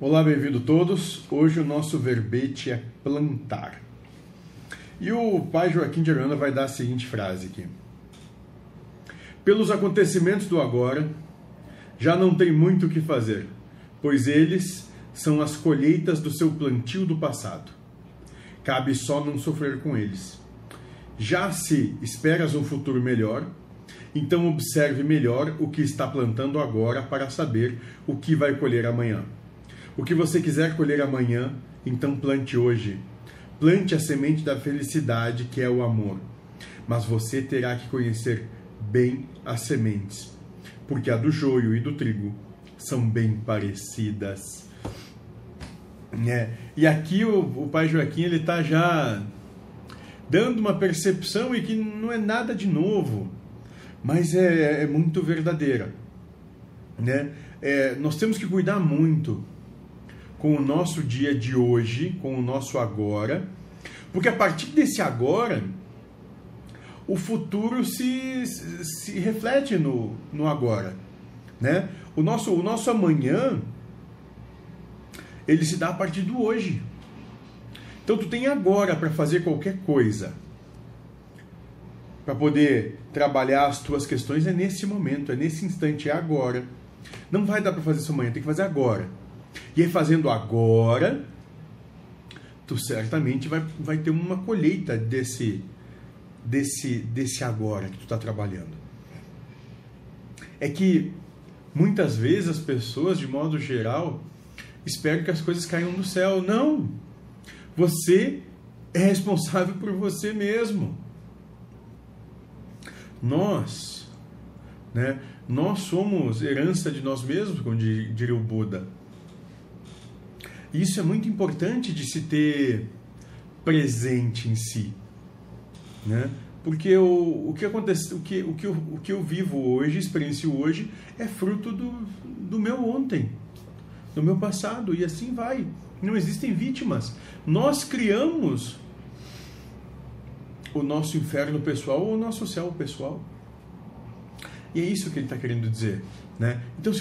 Olá, bem-vindo todos. Hoje o nosso verbete é plantar. E o pai Joaquim de Aranda vai dar a seguinte frase aqui: Pelos acontecimentos do agora, já não tem muito o que fazer, pois eles são as colheitas do seu plantio do passado. Cabe só não sofrer com eles. Já se esperas um futuro melhor, então observe melhor o que está plantando agora para saber o que vai colher amanhã. O que você quiser colher amanhã, então plante hoje. Plante a semente da felicidade, que é o amor. Mas você terá que conhecer bem as sementes, porque a do joio e do trigo são bem parecidas. É. E aqui o, o pai Joaquim ele está já dando uma percepção e que não é nada de novo, mas é, é muito verdadeira. Né? É, nós temos que cuidar muito com o nosso dia de hoje, com o nosso agora, porque a partir desse agora, o futuro se, se reflete no, no agora. Né? O, nosso, o nosso amanhã, ele se dá a partir do hoje. Então tu tem agora para fazer qualquer coisa. Para poder trabalhar as tuas questões é nesse momento, é nesse instante, é agora. Não vai dar para fazer isso amanhã, tem que fazer agora. E aí, fazendo agora, tu certamente vai, vai ter uma colheita desse, desse, desse agora que tu está trabalhando. É que muitas vezes as pessoas, de modo geral, esperam que as coisas caiam do céu. Não! Você é responsável por você mesmo. Nós, né? Nós somos herança de nós mesmos, como diria o Buda. Isso é muito importante de se ter presente em si, né? Porque o, o que acontece, o que, o, que eu, o que eu vivo hoje, experiencio hoje, é fruto do, do meu ontem, do meu passado, e assim vai. Não existem vítimas. Nós criamos o nosso inferno pessoal ou o nosso céu pessoal. E é isso que ele está querendo dizer. Né? Então, se